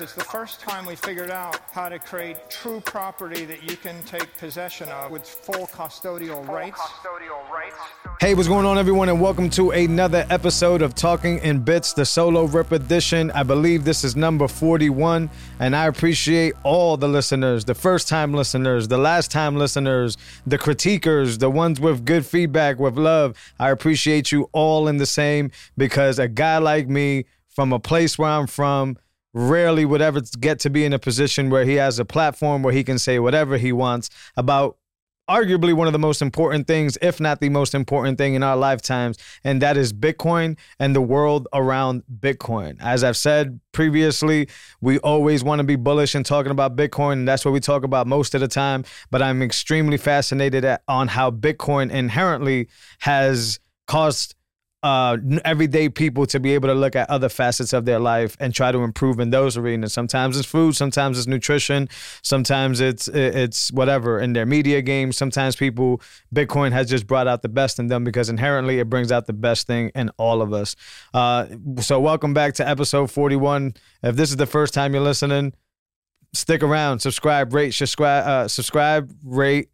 It's the first time we figured out how to create true property that you can take possession of with full custodial rights. Hey, what's going on, everyone, and welcome to another episode of Talking in Bits, the solo rip edition. I believe this is number 41, and I appreciate all the listeners the first time listeners, the last time listeners, the critiquers, the ones with good feedback, with love. I appreciate you all in the same because a guy like me, from a place where I'm from, rarely would ever get to be in a position where he has a platform where he can say whatever he wants about arguably one of the most important things, if not the most important thing in our lifetimes, and that is Bitcoin and the world around Bitcoin. As I've said previously, we always want to be bullish and talking about Bitcoin, and that's what we talk about most of the time. But I'm extremely fascinated at, on how Bitcoin inherently has caused uh, everyday people to be able to look at other facets of their life and try to improve in those arenas. Sometimes it's food, sometimes it's nutrition, sometimes it's it's whatever in their media game. Sometimes people Bitcoin has just brought out the best in them because inherently it brings out the best thing in all of us. Uh, so welcome back to episode 41. If this is the first time you're listening, stick around, subscribe, rate, subscribe, uh, subscribe, rate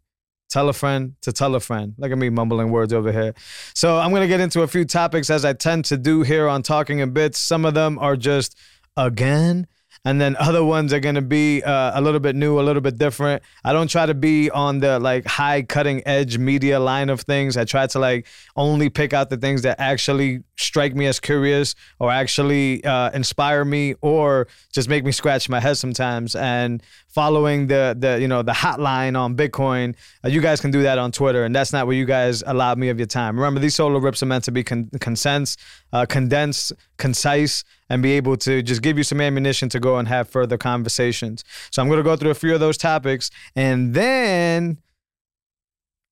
tell a friend to tell a friend. Look at me mumbling words over here. So I'm going to get into a few topics as I tend to do here on Talking in Bits. Some of them are just again and then other ones are to be uh, a little bit new a little bit different. I don't try to be on the like high cutting edge media line of things. I try to like only pick out the things that actually strike me as curious or actually uh, inspire me or just make me scratch my head sometimes. And following the the you know the hotline on bitcoin uh, you guys can do that on twitter and that's not where you guys allowed me of your time. Remember these solo rips are meant to be con- consens- uh, condensed concise and be able to just give you some ammunition to go and have further conversations. So I'm going to go through a few of those topics and then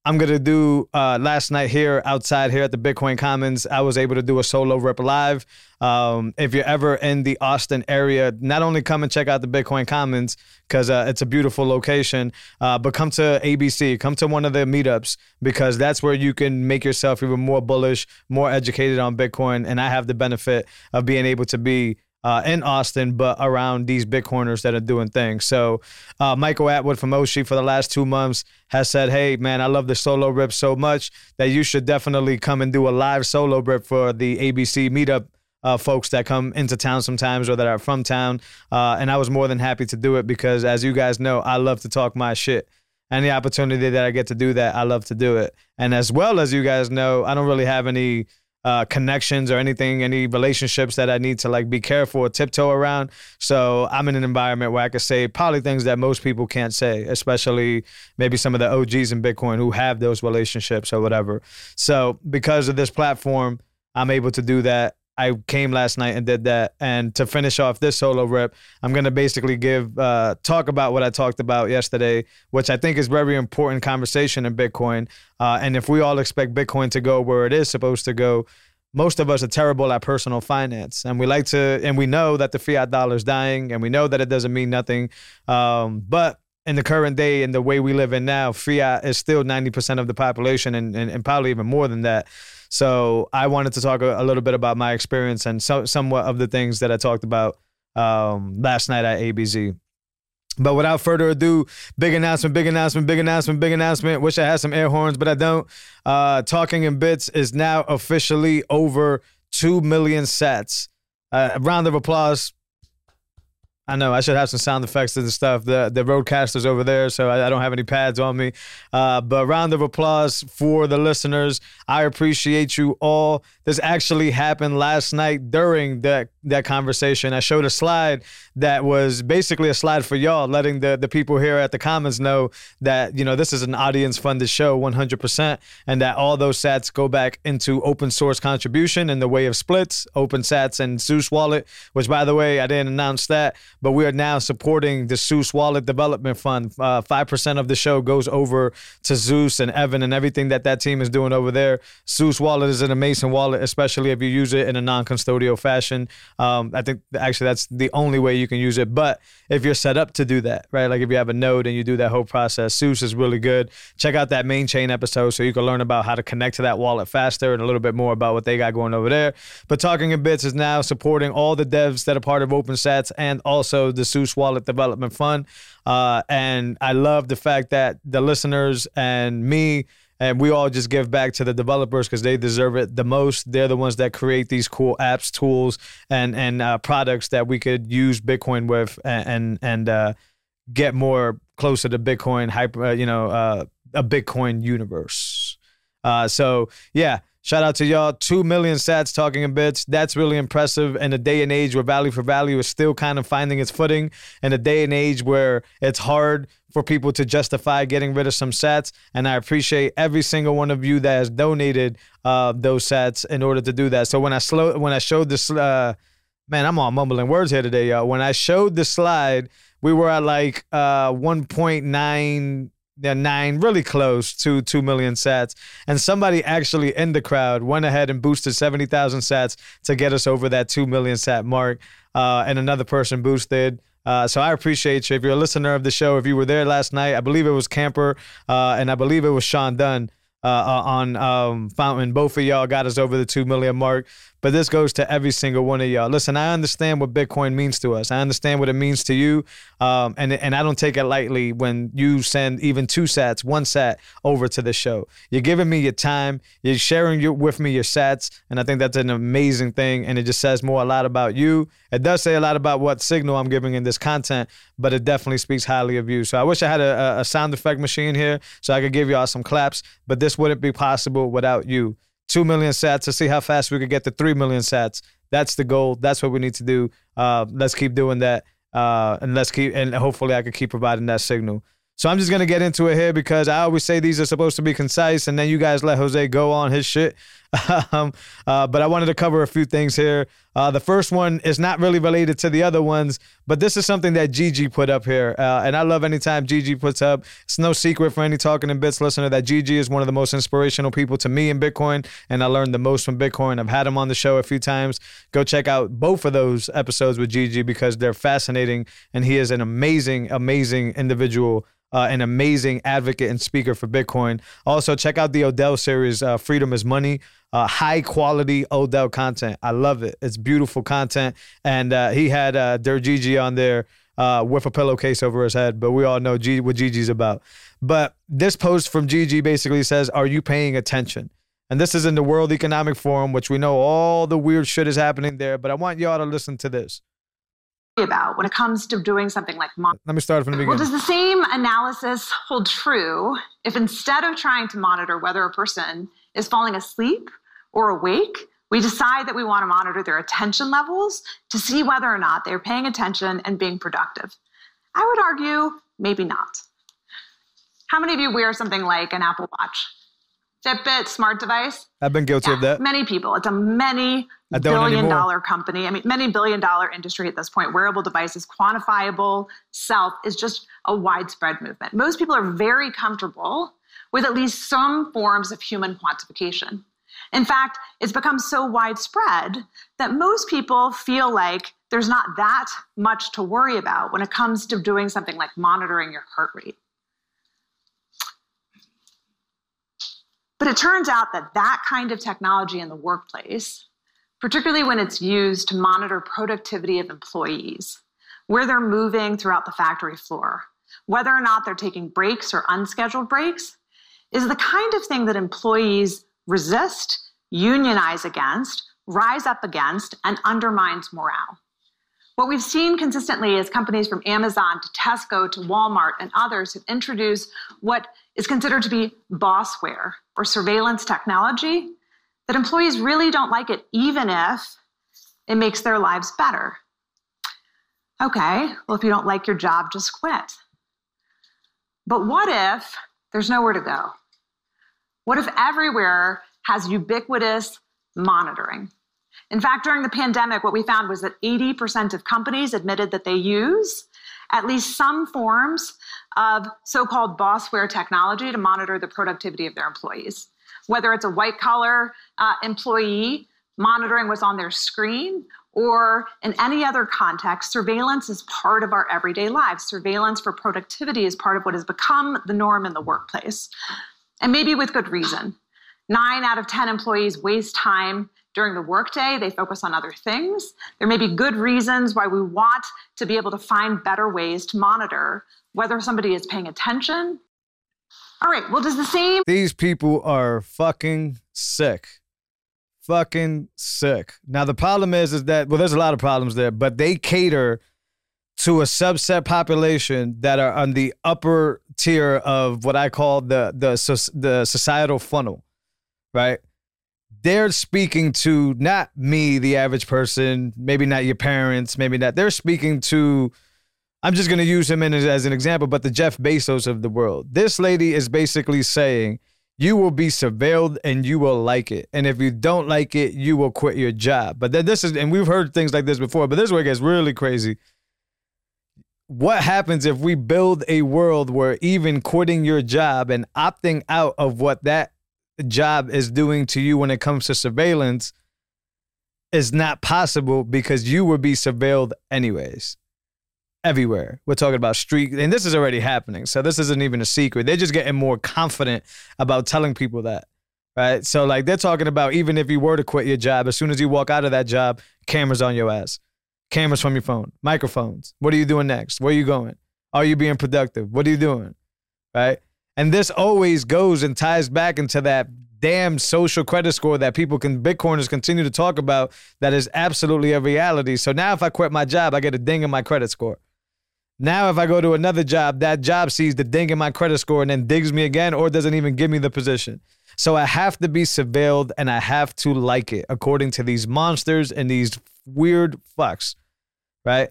I'm gonna do uh, last night here outside here at the Bitcoin Commons. I was able to do a solo rip live. Um, if you're ever in the Austin area, not only come and check out the Bitcoin Commons because uh, it's a beautiful location, uh, but come to ABC, come to one of the meetups because that's where you can make yourself even more bullish, more educated on Bitcoin. And I have the benefit of being able to be uh, in Austin, but around these Bitcoiners that are doing things. So, uh, Michael Atwood from Oshi for the last two months has said, Hey, man, I love the solo rip so much that you should definitely come and do a live solo rip for the ABC meetup. Uh, folks that come into town sometimes or that are from town. Uh, and I was more than happy to do it because, as you guys know, I love to talk my shit. The opportunity that I get to do that, I love to do it. And as well as you guys know, I don't really have any uh, connections or anything, any relationships that I need to like be careful or tiptoe around. So I'm in an environment where I can say probably things that most people can't say, especially maybe some of the OGs in Bitcoin who have those relationships or whatever. So because of this platform, I'm able to do that. I came last night and did that. And to finish off this solo rip, I'm gonna basically give uh, talk about what I talked about yesterday, which I think is very important conversation in Bitcoin. Uh, and if we all expect Bitcoin to go where it is supposed to go, most of us are terrible at personal finance, and we like to, and we know that the fiat dollar is dying, and we know that it doesn't mean nothing. Um, but in the current day and the way we live in now, fiat is still 90% of the population and, and, and probably even more than that. So I wanted to talk a, a little bit about my experience and so, somewhat of the things that I talked about um, last night at ABC. But without further ado, big announcement, big announcement, big announcement, big announcement. Wish I had some air horns, but I don't. Uh, Talking in Bits is now officially over 2 million sats. Uh, a round of applause I know I should have some sound effects and stuff. The the RODECaster's over there, so I, I don't have any pads on me. Uh, but round of applause for the listeners. I appreciate you all. This actually happened last night during that that conversation. I showed a slide that was basically a slide for y'all, letting the the people here at the Commons know that you know this is an audience funded show, 100%, and that all those sats go back into open source contribution in the way of splits, Open Sats, and Zeus Wallet. Which, by the way, I didn't announce that but we are now supporting the Zeus Wallet Development Fund. Uh, five percent of the show goes over to Zeus and Evan and everything that that team is doing over there. Zeus Wallet is an amazing wallet, especially if you use it in a non-custodial fashion. Um, I think actually that's the only way you can use it. But if you're set up to do that, right? Like if you have a node and you do that whole process, Zeus is really good. Check out that main chain episode so you can learn about how to connect to that wallet faster and a little bit more about what they got going over there. But Talking in Bits is now supporting all the devs that are part of OpenSats and also the Zeus Wallet Development Fund. Uh, and I love the fact that the listeners and me and we all just give back to the developers because they deserve it the most. They're the ones that create these cool apps, tools, and and uh, products that we could use Bitcoin with and and, and uh, get more closer to Bitcoin hyper, uh, you know, uh, a Bitcoin universe. Uh, so yeah, Shout out to y'all. Two million sats talking a bits. That's really impressive in a day and age where value for value is still kind of finding its footing, in a day and age where it's hard for people to justify getting rid of some sats. And I appreciate every single one of you that has donated uh, those sats in order to do that. So when I slow when I showed this, uh, man, I'm all mumbling words here today, y'all. When I showed the slide, we were at like uh, 1.9 they're nine, really close to 2 million sats. And somebody actually in the crowd went ahead and boosted 70,000 sats to get us over that 2 million sat mark. Uh, and another person boosted. Uh, so I appreciate you. If you're a listener of the show, if you were there last night, I believe it was Camper uh, and I believe it was Sean Dunn uh, uh, on um, Fountain. Both of y'all got us over the 2 million mark. But this goes to every single one of y'all. Listen, I understand what Bitcoin means to us. I understand what it means to you. Um, and, and I don't take it lightly when you send even two sats, one sat over to the show. You're giving me your time. You're sharing your, with me your sats. And I think that's an amazing thing. And it just says more a lot about you. It does say a lot about what signal I'm giving in this content, but it definitely speaks highly of you. So I wish I had a, a sound effect machine here so I could give y'all some claps, but this wouldn't be possible without you. 2 million sats to see how fast we could get to 3 million sats. That's the goal. That's what we need to do. Uh, let's keep doing that. Uh, and let's keep, and hopefully I can keep providing that signal. So I'm just gonna get into it here because I always say these are supposed to be concise, and then you guys let Jose go on his shit. um, uh, but I wanted to cover a few things here. Uh, the first one is not really related to the other ones, but this is something that Gigi put up here, uh, and I love anytime Gigi puts up. It's no secret for any talking in bits listener that Gigi is one of the most inspirational people to me in Bitcoin, and I learned the most from Bitcoin. I've had him on the show a few times. Go check out both of those episodes with Gigi because they're fascinating, and he is an amazing, amazing individual uh, an amazing advocate and speaker for Bitcoin. Also, check out the Odell series, uh, Freedom is Money. Uh, high quality Odell content. I love it. It's beautiful content. And uh, he had uh, Dirt Gigi on there uh, with a pillowcase over his head, but we all know G- what Gigi's about. But this post from Gigi basically says, Are you paying attention? And this is in the World Economic Forum, which we know all the weird shit is happening there. But I want y'all to listen to this about when it comes to doing something like. Let me start from the beginning. Well, does the same analysis hold true if instead of trying to monitor whether a person is falling asleep or awake, we decide that we want to monitor their attention levels to see whether or not they're paying attention and being productive? I would argue maybe not. How many of you wear something like an Apple Watch? Fitbit, smart device? I've been guilty yeah, of that. Many people. It's a many billion dollar company. I mean, many billion dollar industry at this point. Wearable devices, quantifiable self is just a widespread movement. Most people are very comfortable with at least some forms of human quantification. In fact, it's become so widespread that most people feel like there's not that much to worry about when it comes to doing something like monitoring your heart rate. But it turns out that that kind of technology in the workplace, particularly when it's used to monitor productivity of employees, where they're moving throughout the factory floor, whether or not they're taking breaks or unscheduled breaks, is the kind of thing that employees resist, unionize against, rise up against, and undermines morale. What we've seen consistently is companies from Amazon to Tesco to Walmart and others have introduced what is considered to be bossware or surveillance technology that employees really don't like it, even if it makes their lives better. Okay, well, if you don't like your job, just quit. But what if there's nowhere to go? What if everywhere has ubiquitous monitoring? In fact, during the pandemic, what we found was that 80% of companies admitted that they use at least some forms of so called bossware technology to monitor the productivity of their employees. Whether it's a white collar uh, employee monitoring what's on their screen or in any other context, surveillance is part of our everyday lives. Surveillance for productivity is part of what has become the norm in the workplace. And maybe with good reason. Nine out of 10 employees waste time during the workday, they focus on other things. There may be good reasons why we want to be able to find better ways to monitor whether somebody is paying attention. All right, well, does the same. These people are fucking sick. Fucking sick. Now, the problem is, is that, well, there's a lot of problems there, but they cater to a subset population that are on the upper tier of what I call the the the societal funnel, right? they're speaking to not me, the average person, maybe not your parents, maybe not. They're speaking to, I'm just going to use him in as, as an example, but the Jeff Bezos of the world. This lady is basically saying, you will be surveilled and you will like it. And if you don't like it, you will quit your job. But then this is, and we've heard things like this before, but this is where it gets really crazy. What happens if we build a world where even quitting your job and opting out of what that job is doing to you when it comes to surveillance is not possible because you would be surveilled anyways. Everywhere. We're talking about street, and this is already happening. So this isn't even a secret. They're just getting more confident about telling people that. Right. So, like, they're talking about even if you were to quit your job, as soon as you walk out of that job, cameras on your ass, cameras from your phone, microphones. What are you doing next? Where are you going? Are you being productive? What are you doing? Right. And this always goes and ties back into that damn social credit score that people can Bitcoiners continue to talk about that is absolutely a reality. So now if I quit my job, I get a ding in my credit score. Now if I go to another job, that job sees the ding in my credit score and then digs me again or doesn't even give me the position. So I have to be surveilled and I have to like it according to these monsters and these weird fucks. Right?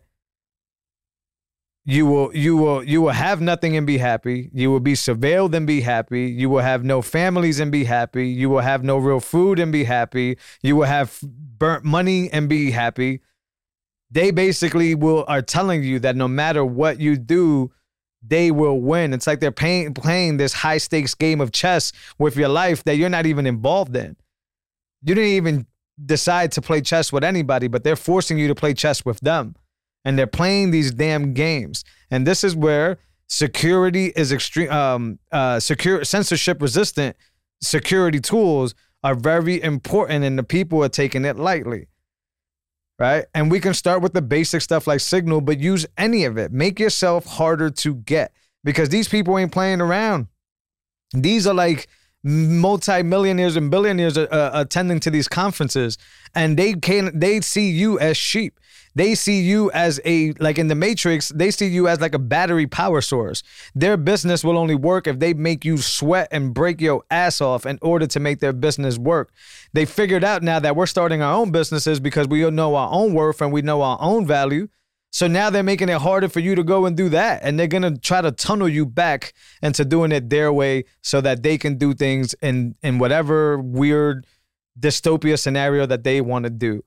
you will you will you will have nothing and be happy. You will be surveilled and be happy. You will have no families and be happy. You will have no real food and be happy. You will have burnt money and be happy. They basically will are telling you that no matter what you do they will win. It's like they're paying, playing this high stakes game of chess with your life that you're not even involved in. You didn't even decide to play chess with anybody but they're forcing you to play chess with them and they're playing these damn games. And this is where security is extreme, um, uh, secure, censorship resistant security tools are very important, and the people are taking it lightly. Right. And we can start with the basic stuff like Signal, but use any of it. Make yourself harder to get because these people ain't playing around. These are like multi-millionaires and billionaires uh, attending to these conferences and they can they see you as sheep. They see you as a like in the matrix they see you as like a battery power source. Their business will only work if they make you sweat and break your ass off in order to make their business work. They figured out now that we're starting our own businesses because we know our own worth and we know our own value so now they're making it harder for you to go and do that. And they're going to try to tunnel you back into doing it their way so that they can do things in, in whatever weird dystopia scenario that they want to do.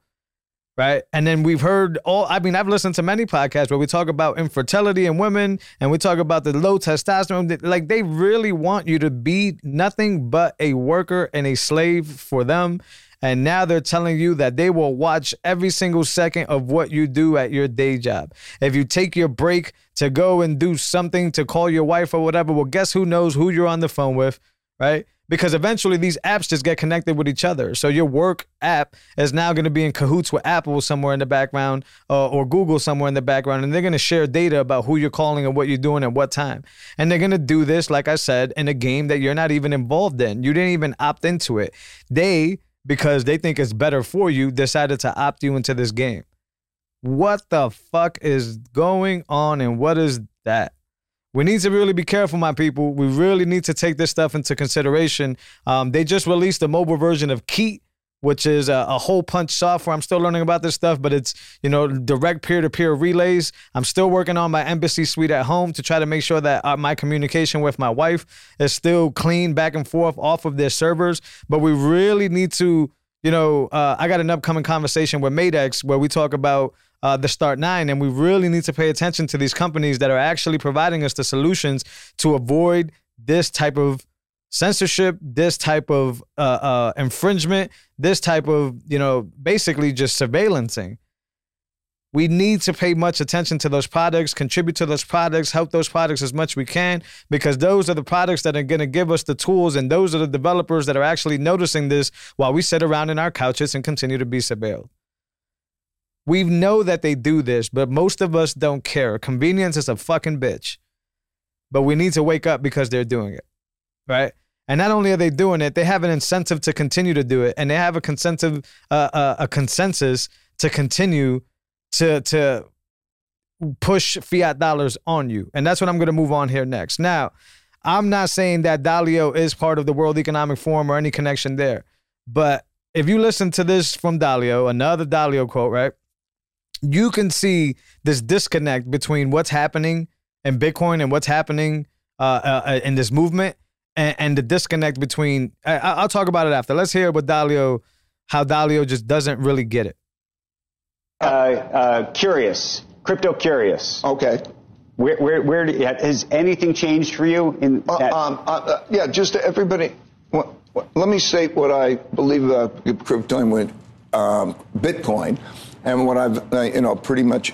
Right. And then we've heard all, I mean, I've listened to many podcasts where we talk about infertility in women and we talk about the low testosterone. Like they really want you to be nothing but a worker and a slave for them and now they're telling you that they will watch every single second of what you do at your day job. If you take your break to go and do something to call your wife or whatever, well, guess who knows who you're on the phone with, right? Because eventually these apps just get connected with each other. So your work app is now going to be in cahoots with Apple somewhere in the background uh, or Google somewhere in the background. And they're going to share data about who you're calling and what you're doing at what time. And they're going to do this, like I said, in a game that you're not even involved in. You didn't even opt into it. They because they think it's better for you, decided to opt you into this game. What the fuck is going on and what is that? We need to really be careful, my people. We really need to take this stuff into consideration. Um, they just released a mobile version of Keet, which is a, a Holepunch software. I'm still learning about this stuff, but it's you know direct peer-to-peer relays. I'm still working on my embassy suite at home to try to make sure that uh, my communication with my wife is still clean back and forth off of their servers. But we really need to you know, uh, I got an upcoming conversation with Madex where we talk about uh, the Start Nine, and we really need to pay attention to these companies that are actually providing us the solutions to avoid this type of censorship, this type of uh, uh, infringement, this type of you know, basically just surveillancing. We need to pay much attention to those products, contribute to those products, help those products as much we can, because those are the products that are going to give us the tools, and those are the developers that are actually noticing this while we sit around in our couches and continue to be surveilled. We know that they do this, but most of us don't care. Convenience is a fucking bitch. But we need to wake up because they're doing it, right? And not only are they doing it, they have an incentive to continue to do it, and they have a consensus, uh, uh, a consensus to continue to to push fiat dollars on you. And that's what I'm going to move on here next. Now, I'm not saying that Dalio is part of the World Economic Forum or any connection there. But if you listen to this from Dalio, another Dalio quote, right? You can see this disconnect between what's happening in Bitcoin and what's happening uh, uh, in this movement and, and the disconnect between. I, will talk about it after. Let's hear what Dalio, how Dalio just doesn't really get it. Uh, uh, curious, crypto curious. Okay. Where, where, where do, has anything changed for you? In uh, um, uh, uh, yeah, just everybody. Well, let me state what I believe about crypto with um, Bitcoin, and what I've uh, you know pretty much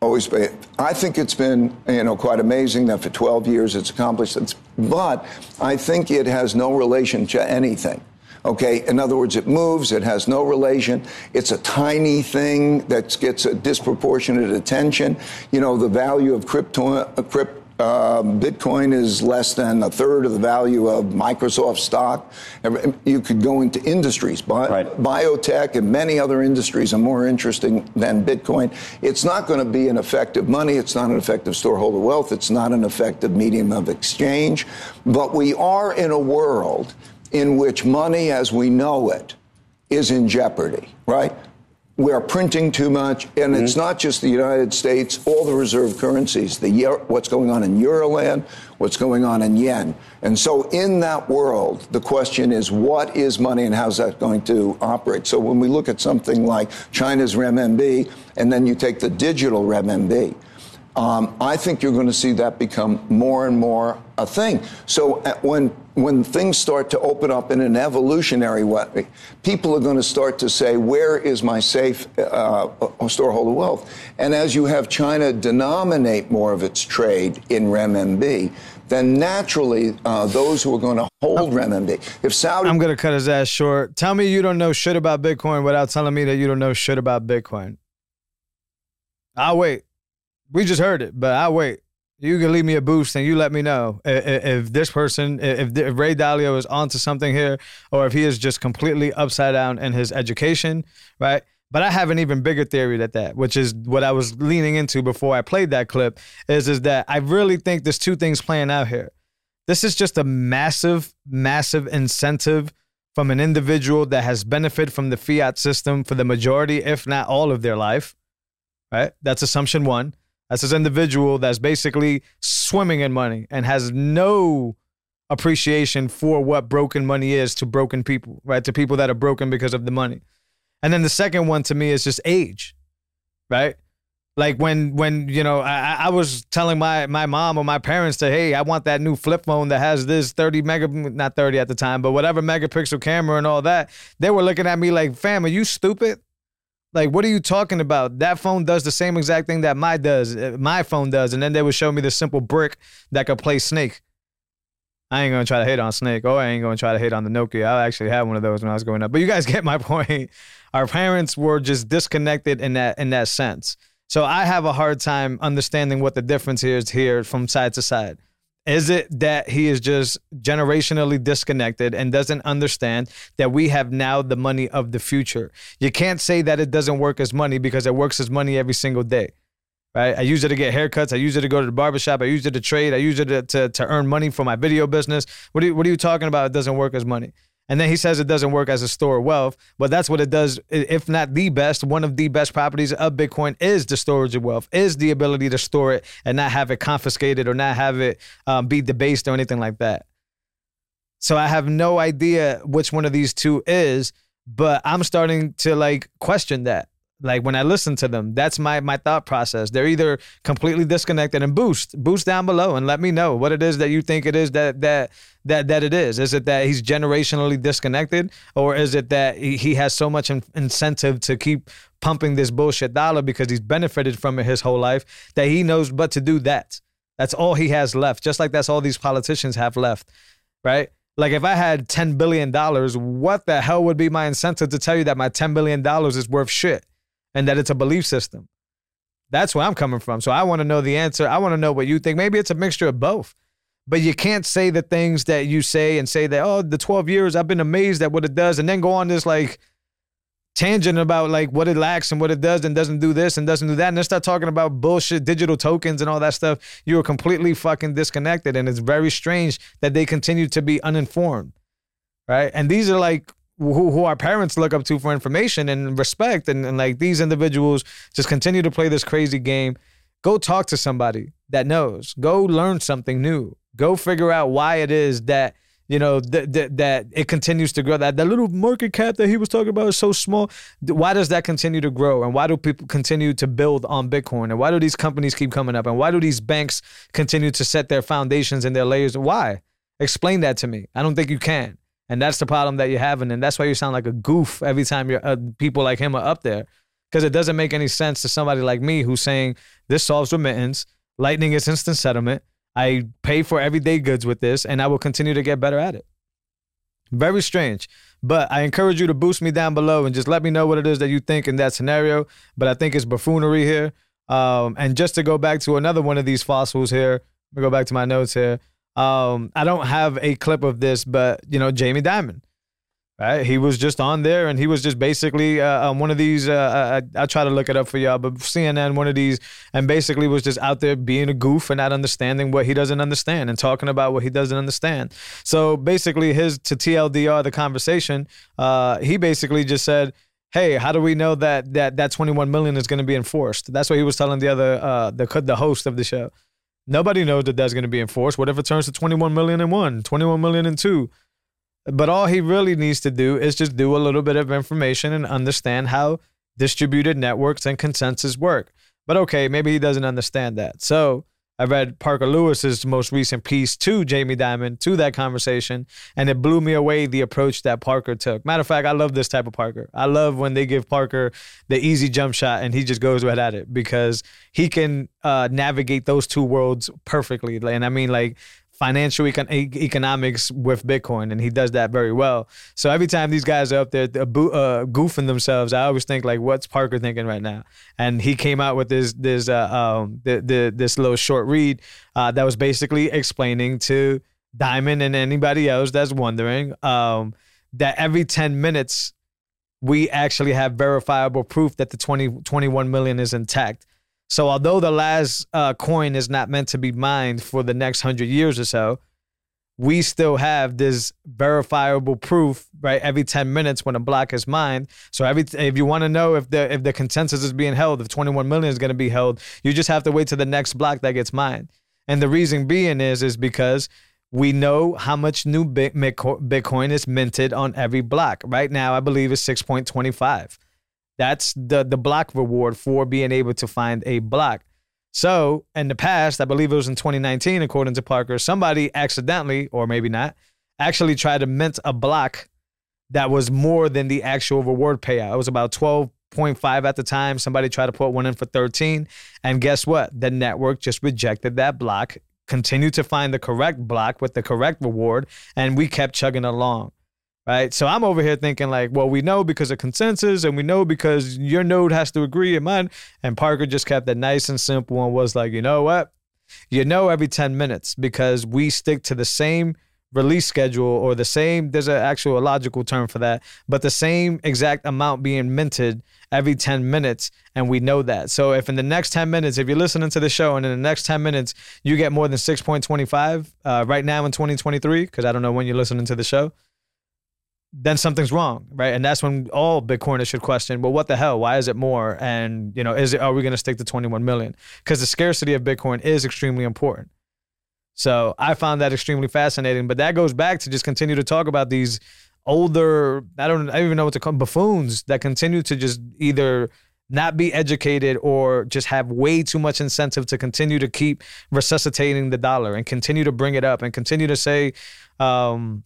always. Been. I think it's been you know quite amazing that for 12 years it's accomplished. It's, but I think it has no relation to anything. Okay, in other words, it moves, it has no relation. It's a tiny thing that gets a disproportionate attention. You know, the value of crypto, uh, crypto uh, Bitcoin is less than a third of the value of Microsoft stock. You could go into industries. Bi- right. Biotech and many other industries are more interesting than Bitcoin. It's not going to be an effective money. It's not an effective storeholder wealth. It's not an effective medium of exchange. But we are in a world in which money as we know it is in jeopardy, right? We are printing too much, and mm-hmm. it's not just the United States, all the reserve currencies, the what's going on in Euroland, what's going on in yen. And so, in that world, the question is what is money and how's that going to operate? So, when we look at something like China's renminbi, and then you take the digital renminbi, um, I think you're going to see that become more and more a thing. So uh, when when things start to open up in an evolutionary way, people are going to start to say, "Where is my safe uh, storeholder wealth?" And as you have China denominate more of its trade in renminbi, then naturally uh, those who are going to hold renminbi, if Saudi, I'm going to cut his ass short. Tell me you don't know shit about Bitcoin without telling me that you don't know shit about Bitcoin. I'll wait. We just heard it, but I'll wait. You can leave me a boost and you let me know if, if this person, if, if Ray Dalio is onto something here, or if he is just completely upside down in his education, right? But I have an even bigger theory that that, which is what I was leaning into before I played that clip, is is that I really think there's two things playing out here. This is just a massive, massive incentive from an individual that has benefited from the fiat system for the majority, if not all of their life. Right? That's assumption one. That's this individual that's basically swimming in money and has no appreciation for what broken money is to broken people, right? To people that are broken because of the money. And then the second one to me is just age, right? Like when when you know I, I was telling my my mom or my parents to hey I want that new flip phone that has this 30 mega not 30 at the time but whatever megapixel camera and all that they were looking at me like fam are you stupid like, what are you talking about? That phone does the same exact thing that my does, uh, my phone does, and then they would show me the simple brick that could play Snake. I ain't gonna try to hate on Snake, or I ain't gonna try to hate on the Nokia. I actually had one of those when I was growing up. But you guys get my point. Our parents were just disconnected in that in that sense. So I have a hard time understanding what the difference is here from side to side. Is it that he is just generationally disconnected and doesn't understand that we have now the money of the future? You can't say that it doesn't work as money because it works as money every single day. Right? I use it to get haircuts. I use it to go to the barbershop. I use it to trade. I use it to, to, to earn money for my video business. What are, you, what are you talking about? It doesn't work as money. And then he says it doesn't work as a store of wealth, but that's what it does. If not the best, one of the best properties of Bitcoin is the storage of wealth, is the ability to store it and not have it confiscated or not have it um, be debased or anything like that. So I have no idea which one of these two is, But I'm starting to like question that. Like when I listen to them, that's my my thought process. They're either completely disconnected and boost, boost down below and let me know what it is that you think it is that that that that it is. Is it that he's generationally disconnected, or is it that he, he has so much in, incentive to keep pumping this bullshit dollar because he's benefited from it his whole life that he knows but to do that. That's all he has left. Just like that's all these politicians have left, right? Like if I had $10 billion, what the hell would be my incentive to tell you that my $10 billion is worth shit and that it's a belief system? That's where I'm coming from. So I want to know the answer. I want to know what you think. Maybe it's a mixture of both. But you can't say the things that you say and say that, oh, the 12 years, I've been amazed at what it does, and then go on this like tangent about like what it lacks and what it does and doesn't do this and doesn't do that and then start talking about bullshit digital tokens and all that stuff you are completely fucking disconnected and it's very strange that they continue to be uninformed right and these are like who, who our parents look up to for information and respect. And, and like these individuals just continue to play this crazy game. Go talk to somebody that knows. Go learn something new. Go figure out why it is that you know that th- that it continues to grow. That the little market cap that he was talking about is so small. Why does that continue to grow? And why do people continue to build on bitcoin? And why do these companies keep coming up? And why do these banks continue to set their foundations and their layers? Why? Explain that to me. I don't think you can and that's the problem that you're having and that's why you sound like a goof every time you're uh, people like him are up there because it doesn't make any sense to somebody like me who's saying this solves remittance lightning is instant settlement I pay for everyday goods with this, and I will continue to get better at it. Very strange. But I encourage you to boost me down below and just let me know what it is that you think in that scenario. But I think it's buffoonery here. Um, and just to go back to another one of these fossils here, let me go back to my notes here. Um, I don't have a clip of this, but you know, Jamie Dimon. Right? He was just on there, and he was just basically uh, um, one of these. Uh, I, I try to look it up for y'all, but CNN, one of these, and basically was just out there being a goof and not understanding what he doesn't understand and talking about what he doesn't understand. So basically, his to TLDR the conversation, uh, he basically just said, "Hey, how do we know that that that 21 million is going to be enforced?" That's what he was telling the other uh, the the host of the show. Nobody knows that that's going to be enforced. What if it turns to 21 million and one, 21 million and two? But all he really needs to do is just do a little bit of information and understand how distributed networks and consensus work. But okay, maybe he doesn't understand that. So I read Parker Lewis's most recent piece to Jamie Dimon to that conversation, and it blew me away the approach that Parker took. Matter of fact, I love this type of Parker. I love when they give Parker the easy jump shot and he just goes right at it because he can uh, navigate those two worlds perfectly. And I mean, like financial econ- economics with Bitcoin, and he does that very well. So every time these guys are up there uh, goofing themselves, I always think like, what's Parker thinking right now? And he came out with this this uh, um the, the, this little short read uh, that was basically explaining to Dimon and anybody else that's wondering um, that every ten minutes we actually have verifiable proof that the 20, 21 million is intact. So although the last uh, coin is not meant to be mined for the next hundred years or so, we still have this verifiable proof right every 10 minutes when a block is mined. So every if you want to know if the if the consensus is being held if 21 million is going to be held you just have to wait to the next block that gets mined. And the reason being is is because we know how much new bitcoin is minted on every block. Right now i believe it's 6.25 that's the the block reward for being able to find a block. So in the past, I believe it was in 2019, according to Parker, somebody accidentally, or maybe not, actually tried to mint a block that was more than the actual reward payout. It was about 12.5 at the time. Somebody tried to put one in for 13. And guess what? The network just rejected that block, continued to find the correct block with the correct reward, and we kept chugging along right? So I'm over here thinking like, well, we know because of consensus, and we know because your node has to agree and mine. And Parker just kept it nice and simple and was like, you know what? You know, every 10 minutes because we stick to the same release schedule or the same. There's an actual logical term for that, but the same exact amount being minted every 10 minutes and we know that so if in the next 10 minutes if you're listening to the show and in the next 10 minutes you get more than 6.25 uh, right now in 2023 because i don't know when you're listening to the show then something's wrong, right? And that's when all Bitcoiners should question, well, what the hell? Why is it more? And you know, is it are we going to stick to 21 million? Because the scarcity of Bitcoin is extremely important. So I found that extremely fascinating. But that goes back to just continue to talk about these older, I don't, I don't even know what to call buffoons that continue to just either not be educated or just have way too much incentive to continue to keep resuscitating the dollar and continue to bring it up and continue to say um,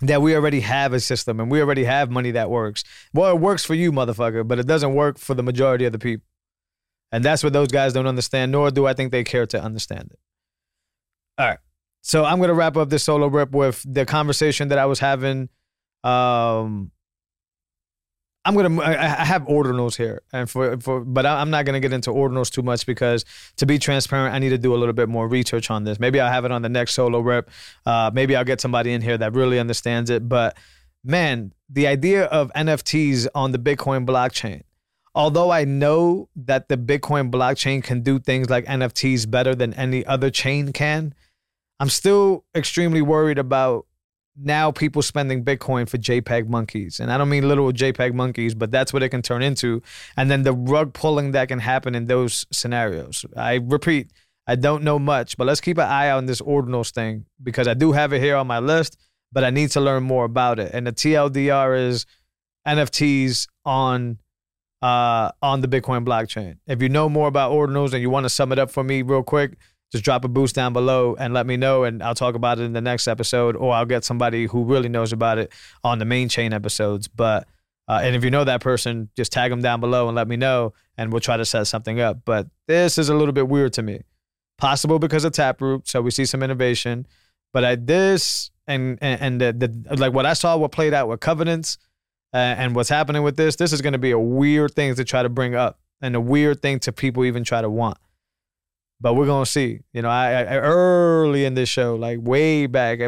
that we already have a system and we already have money that works. Well, it works for you, motherfucker, but it doesn't work for the majority of the people. And that's what those guys don't understand, nor do I think they care to understand it. All right. So I'm gonna wrap up this solo rip with the conversation that I was having. Um, I'm gonna I have ordinals here, and for for but I'm not gonna get into ordinals too much because to be transparent, I need to do a little bit more research on this. Maybe I'll have it on the next solo rip. Uh, maybe I'll get somebody in here that really understands it. But man, the idea of NFTs on the Bitcoin blockchain. Although I know that the Bitcoin blockchain can do things like NFTs better than any other chain can, I'm still extremely worried about now people spending Bitcoin for JPEG monkeys. And I don't mean literal JPEG monkeys, but that's what it can turn into. And then the rug pulling that can happen in those scenarios. I repeat, I don't know much, but let's keep an eye on this ordinals thing because I do have it here on my list, but I need to learn more about it. And the TLDR is NFTs on uh on the Bitcoin blockchain. If you know more about ordinals and you want to sum it up for me real quick, just drop a boost down below and let me know and I'll talk about it in the next episode or I'll get somebody who really knows about it on the main chain episodes. But uh, and if you know that person, just tag them down below and let me know and we'll try to set something up. But this is a little bit weird to me. Possible because of Taproot, so we see some innovation. But I this and and, and the, the like what I saw what played out with covenants uh, and what's happening with this, this is going to be a weird thing to try to bring up and a weird thing to people even try to want. But we're gonna see. You know, I, I early in this show, like way back,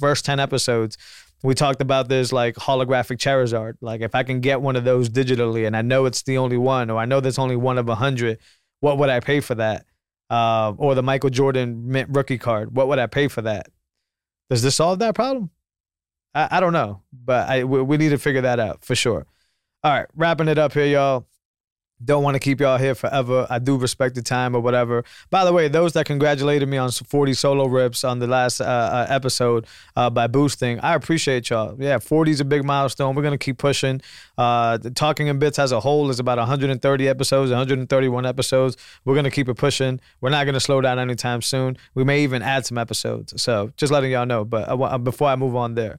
first ten episodes, we talked about this like holographic Charizard. Like if I can get one of those digitally, and I know it's the only one, or I know there's only one of a hundred, what would I pay for that? Uh, or the Michael Jordan mint rookie card, what would I pay for that? Does this solve that problem? I, I don't know, but I we, we need to figure that out for sure. All right, wrapping it up here, y'all. Don't want to keep y'all here forever. I do respect the time or whatever. By the way, those that congratulated me on 40 solo rips on the last uh, uh, episode uh, by boosting, I appreciate y'all. Yeah, 40 is a big milestone. We're gonna keep pushing. Uh, Talking in Bits as a whole is about 130 episodes, 131 episodes. We're gonna keep it pushing. We're not gonna slow down anytime soon. We may even add some episodes. So just letting y'all know. But before I move on there.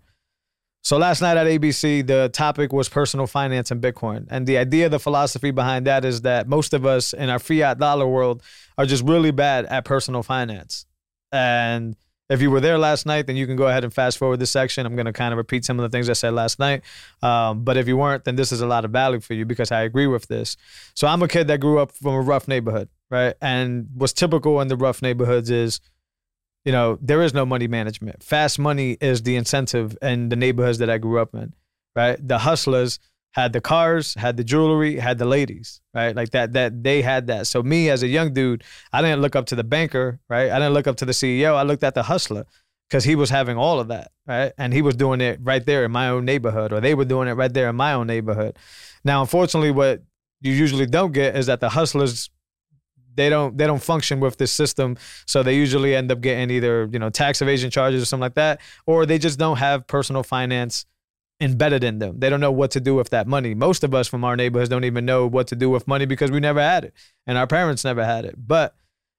So last night at ABC, the topic was personal finance and Bitcoin. And the idea, the philosophy behind that is that most of us in our fiat dollar world are just really bad at personal finance. And if you were there last night, then you can go ahead and fast forward this section. I'm going to kind of repeat some of the things I said last night. Um, but if you weren't, then this is a lot of value for you because I agree with this. So I'm a kid that grew up from a rough neighborhood, right? And what's typical in the rough neighborhoods is you know, there is no money management. Fast money is the incentive in the neighborhoods that I grew up in, right? The hustlers had the cars, had the jewelry, had the ladies, right? Like that, that they had that. So me as a young dude, I didn't look up to the banker, right? I didn't look up to the CEO. I looked at the hustler because he was having all of that, right? And he was doing it right there in my own neighborhood, or they were doing it right there in my own neighborhood. Now, unfortunately, what you usually don't get is that the hustlers they don't they don't function with this system. So they usually end up getting either you know tax evasion charges or something like that or they just don't have personal finance embedded in them. They don't know what to do with that money. Most of us from our neighborhoods don't even know what to do with money because we never had it and our parents never had it. But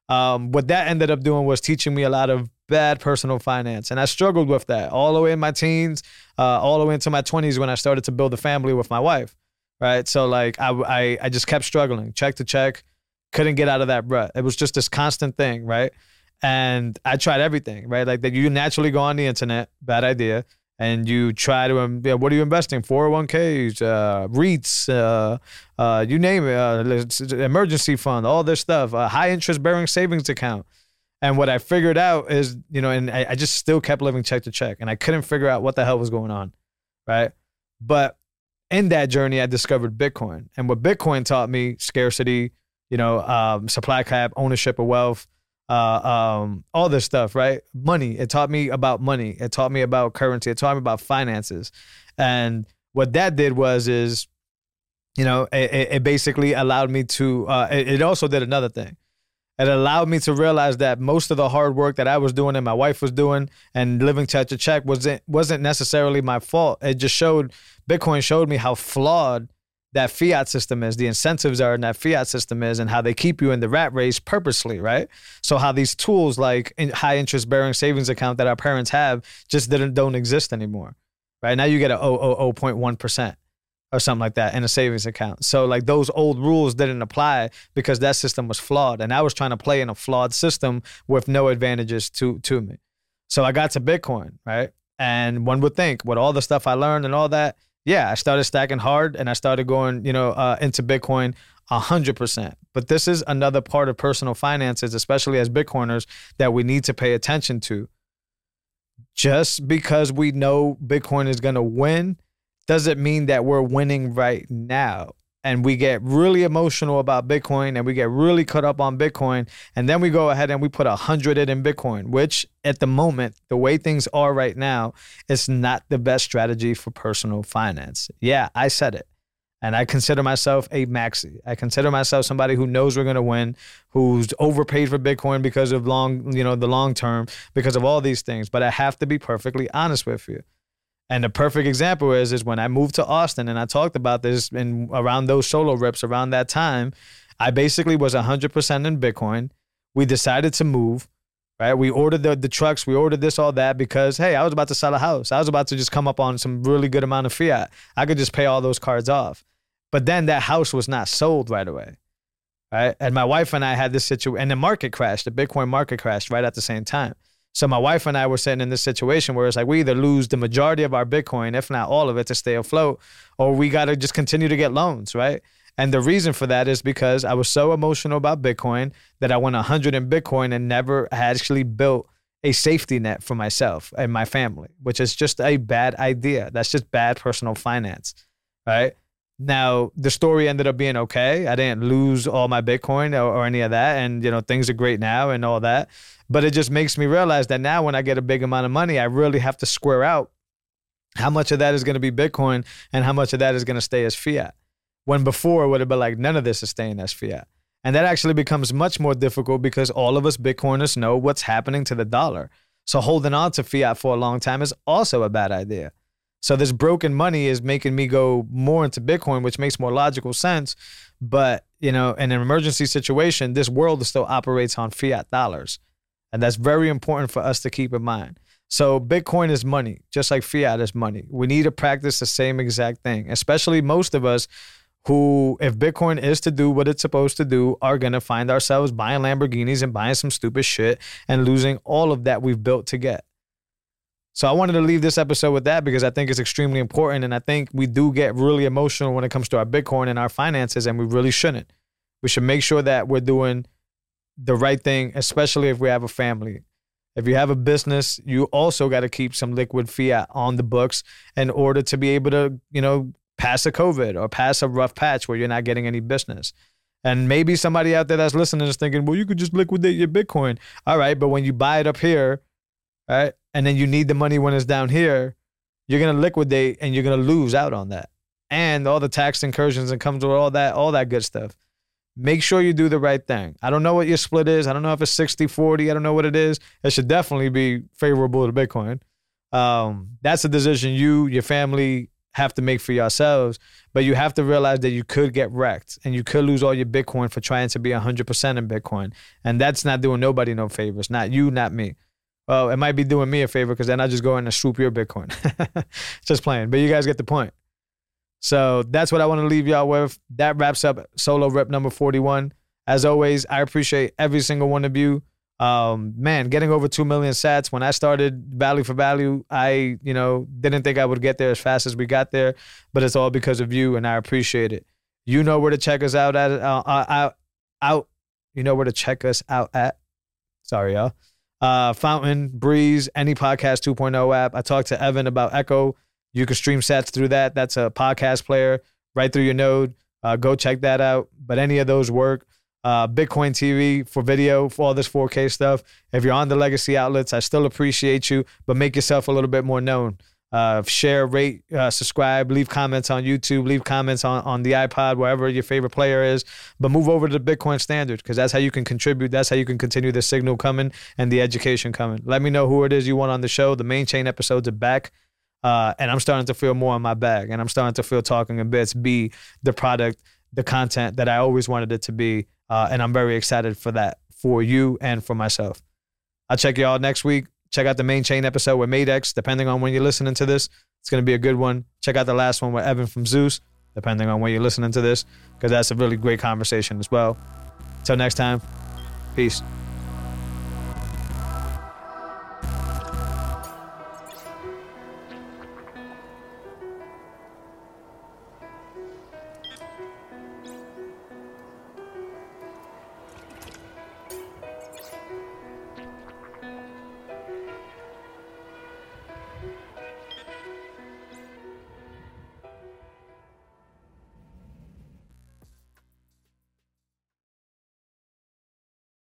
um, what that ended up doing was teaching me a lot of bad personal finance and i struggled with that all the way in my teens uh, all the way into my 20s when i started to build a family with my wife right? So like I, I, I just kept struggling check to check couldn't get out of that rut. It was just this constant thing, right? And I tried everything, right? Like that you naturally go on the internet, bad idea, and you try to, um, what are you investing? 401ks, uh, REITs, uh, uh, you name it, uh, emergency fund, all this stuff, a high interest bearing savings account. And what I figured out is, you know, and I, I just still kept living check to check, and I couldn't figure out what the hell was going on, right? But in that journey, I discovered Bitcoin, and what Bitcoin taught me, scarcity, you know, um, supply cap, ownership of wealth, uh, um, all this stuff, right? Money. It taught me about money. It taught me about currency. It taught me about finances. And what that did was, is, you know, it, it- basically allowed me to. Uh, it, it also did another thing. It allowed me to realize that most of the hard work that I was doing and my wife was doing and living check to check wasn't wasn't necessarily my fault. It just showed Bitcoin showed me how flawed that fiat system is, the incentives are in that fiat system is, and how they keep you in the rat race purposely, right? So how these tools like high interest bearing savings account that our parents have just didn't don't exist anymore, right? Now you get a 0.1 percent or something like that in a savings account. So like those old rules didn't apply because that system was flawed, and I was trying to play in a flawed system with no advantages to to me. So I got to Bitcoin, right? And one would think with all the stuff I learned and all that, yeah, I started stacking hard and I started going, you know, uh, into Bitcoin hundred percent. But this is another part of personal finances, especially as Bitcoiners, that we need to pay attention to. Just because we know Bitcoin is going to win doesn't mean that we're winning right now and we get really emotional about Bitcoin and we get really caught up on Bitcoin. And then we go ahead and we put a hundred in Bitcoin, which at the moment, the way things are right now, is not the best strategy for personal finance. Yeah, I said it. And I consider myself a maxi. I consider myself somebody who knows we're gonna win, who's overpaid for Bitcoin because of long, you know, the long term, because of all these things. But I have to be perfectly honest with you. And the perfect example is is when I moved to Austin and I talked about this in around those solo rips around that time, I basically was 100% in Bitcoin. We decided to move, right? We ordered the, the trucks, we ordered this all that because hey, I was about to sell a house. I was about to just come up on some really good amount of fiat. I could just pay all those cards off. But then that house was not sold right away. Right? And my wife and I had this situation and the market crashed, the Bitcoin market crashed right at the same time. So my wife and I were sitting in this situation where it's like we either lose the majority of our Bitcoin, if not all of it, to stay afloat, or we got to just continue to get loans, right? And the reason for that is because I was so emotional about Bitcoin that I went 100 in Bitcoin and never actually built a safety net for myself and my family, which is just a bad idea. That's just bad personal finance, right? Now the story ended up being okay. I didn't lose all my Bitcoin or, or, any of that, and you know things are great now and all that. But it just makes me realize that now when I get a big amount of money, I really have to square out how much of that is going to be Bitcoin and how much of that is going to stay as fiat. When before it would have been like none of this is staying as fiat. And that actually becomes much more difficult because all of us Bitcoiners know what's happening to the dollar. So holding on to fiat for a long time is also a bad idea. So this broken money is making me go more into Bitcoin, which makes more logical sense. But, you know, in an emergency situation, this world still operates on fiat dollars. And that's very important for us to keep in mind. So Bitcoin is money, just like fiat is money. We need to practice the same exact thing, especially most of us who, if Bitcoin is to do what it's supposed to do, are going to find ourselves buying Lamborghinis and buying some stupid shit and losing all of that we've built to get. So I wanted to leave this episode with that because I think it's extremely important. And I think we do get really emotional when it comes to our Bitcoin and our finances, and we really shouldn't. We should make sure that we're doing the right thing, especially if we have a family. If you have a business, you also got to keep some liquid fiat on the books in order to be able to, you know, pass a COVID or pass a rough patch where you're not getting any business. And maybe somebody out there that's listening is thinking, well, you could just liquidate your Bitcoin. All right, but when you buy it up here, right, and then you need the money when it's down here, you're gonna liquidate and you're gonna lose out on that. And all the tax incursions and comes with all that, all that good stuff make sure you do the right thing. I don't know what your split is. I don't know if it's 60 40. I don't know what it is. It should definitely be favorable to Bitcoin. Um, that's a decision you, your family have to make for yourselves. But you have to realize that you could get wrecked and you could lose all your Bitcoin for trying to be 100% in Bitcoin. And that's not doing nobody no favors. Not you, not me. Well, it might be doing me a favor because then I just go in and swoop your Bitcoin. just playing. But you guys get the point. So that's what I want to leave y'all with. That wraps up solo rip number 41. As always, I appreciate every single one of you. Um, man, getting over 2 million sats. When I started Value for Value, I, you know, didn't think I would get there as fast as we got there, but it's all because of you and I appreciate it. You know where to check us out at, uh, uh out, out, you know where to check us out at. Sorry, y'all. Uh, Fountain, Breez, any podcast 2.0 app. I talked to Evan about Echo. You can stream sats through that. That's a podcast player right through your node. Uh, go check that out. But any of those work. Uh, Bitcoin TV for video, for all this 4K stuff. If you're on the legacy outlets, I still appreciate you, but make yourself a little bit more known. Uh, share, rate, uh, subscribe, leave comments on YouTube, leave comments on, on the iPod, wherever your favorite player is. But move over to the Bitcoin Standard because that's how you can contribute. That's how you can continue the signal coming and the education coming. Let me know who it is you want on the show. The main chain episodes are back. Uh, and I'm starting to feel more in my bag. And I'm starting to feel Talking in Bits be the product, the content that I always wanted it to be. Uh, and I'm very excited for that, for you and for myself. I'll check y'all next week. Check out the main chain episode with Madex, depending on when you're listening to this. It's going to be a good one. Check out the last one with Evan from Zeus, depending on when you're listening to this, because that's a really great conversation as well. Until next time, peace.